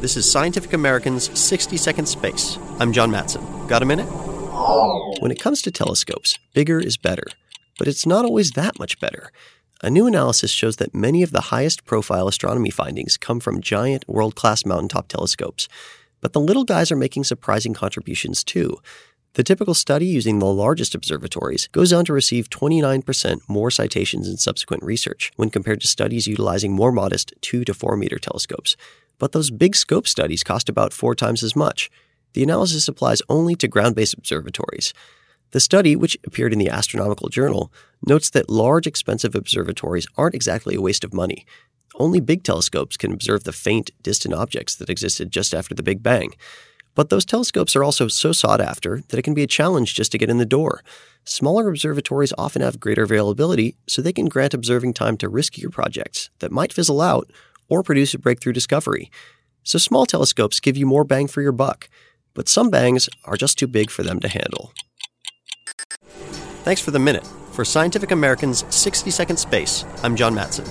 This is Scientific American's 60 Second Space. I'm John Matson. Got a minute? When it comes to telescopes, bigger is better. But it's not always that much better. A new analysis shows that many of the highest profile astronomy findings come from giant world class mountaintop telescopes. But the little guys are making surprising contributions too. The typical study using the largest observatories goes on to receive 29% more citations in subsequent research when compared to studies utilizing more modest 2 to 4 meter telescopes. But those big scope studies cost about four times as much. The analysis applies only to ground based observatories. The study, which appeared in the Astronomical Journal, notes that large, expensive observatories aren't exactly a waste of money. Only big telescopes can observe the faint, distant objects that existed just after the Big Bang. But those telescopes are also so sought after that it can be a challenge just to get in the door. Smaller observatories often have greater availability, so they can grant observing time to riskier projects that might fizzle out or produce a breakthrough discovery. So small telescopes give you more bang for your buck, but some bangs are just too big for them to handle. Thanks for the minute. For Scientific American's 60 Second Space, I'm John Matson.